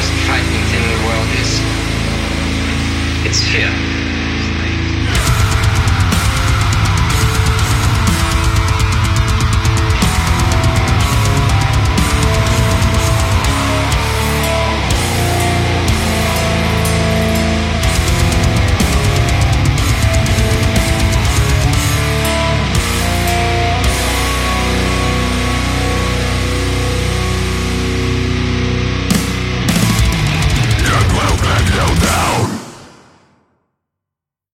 most frightening thing in the world is it's fear.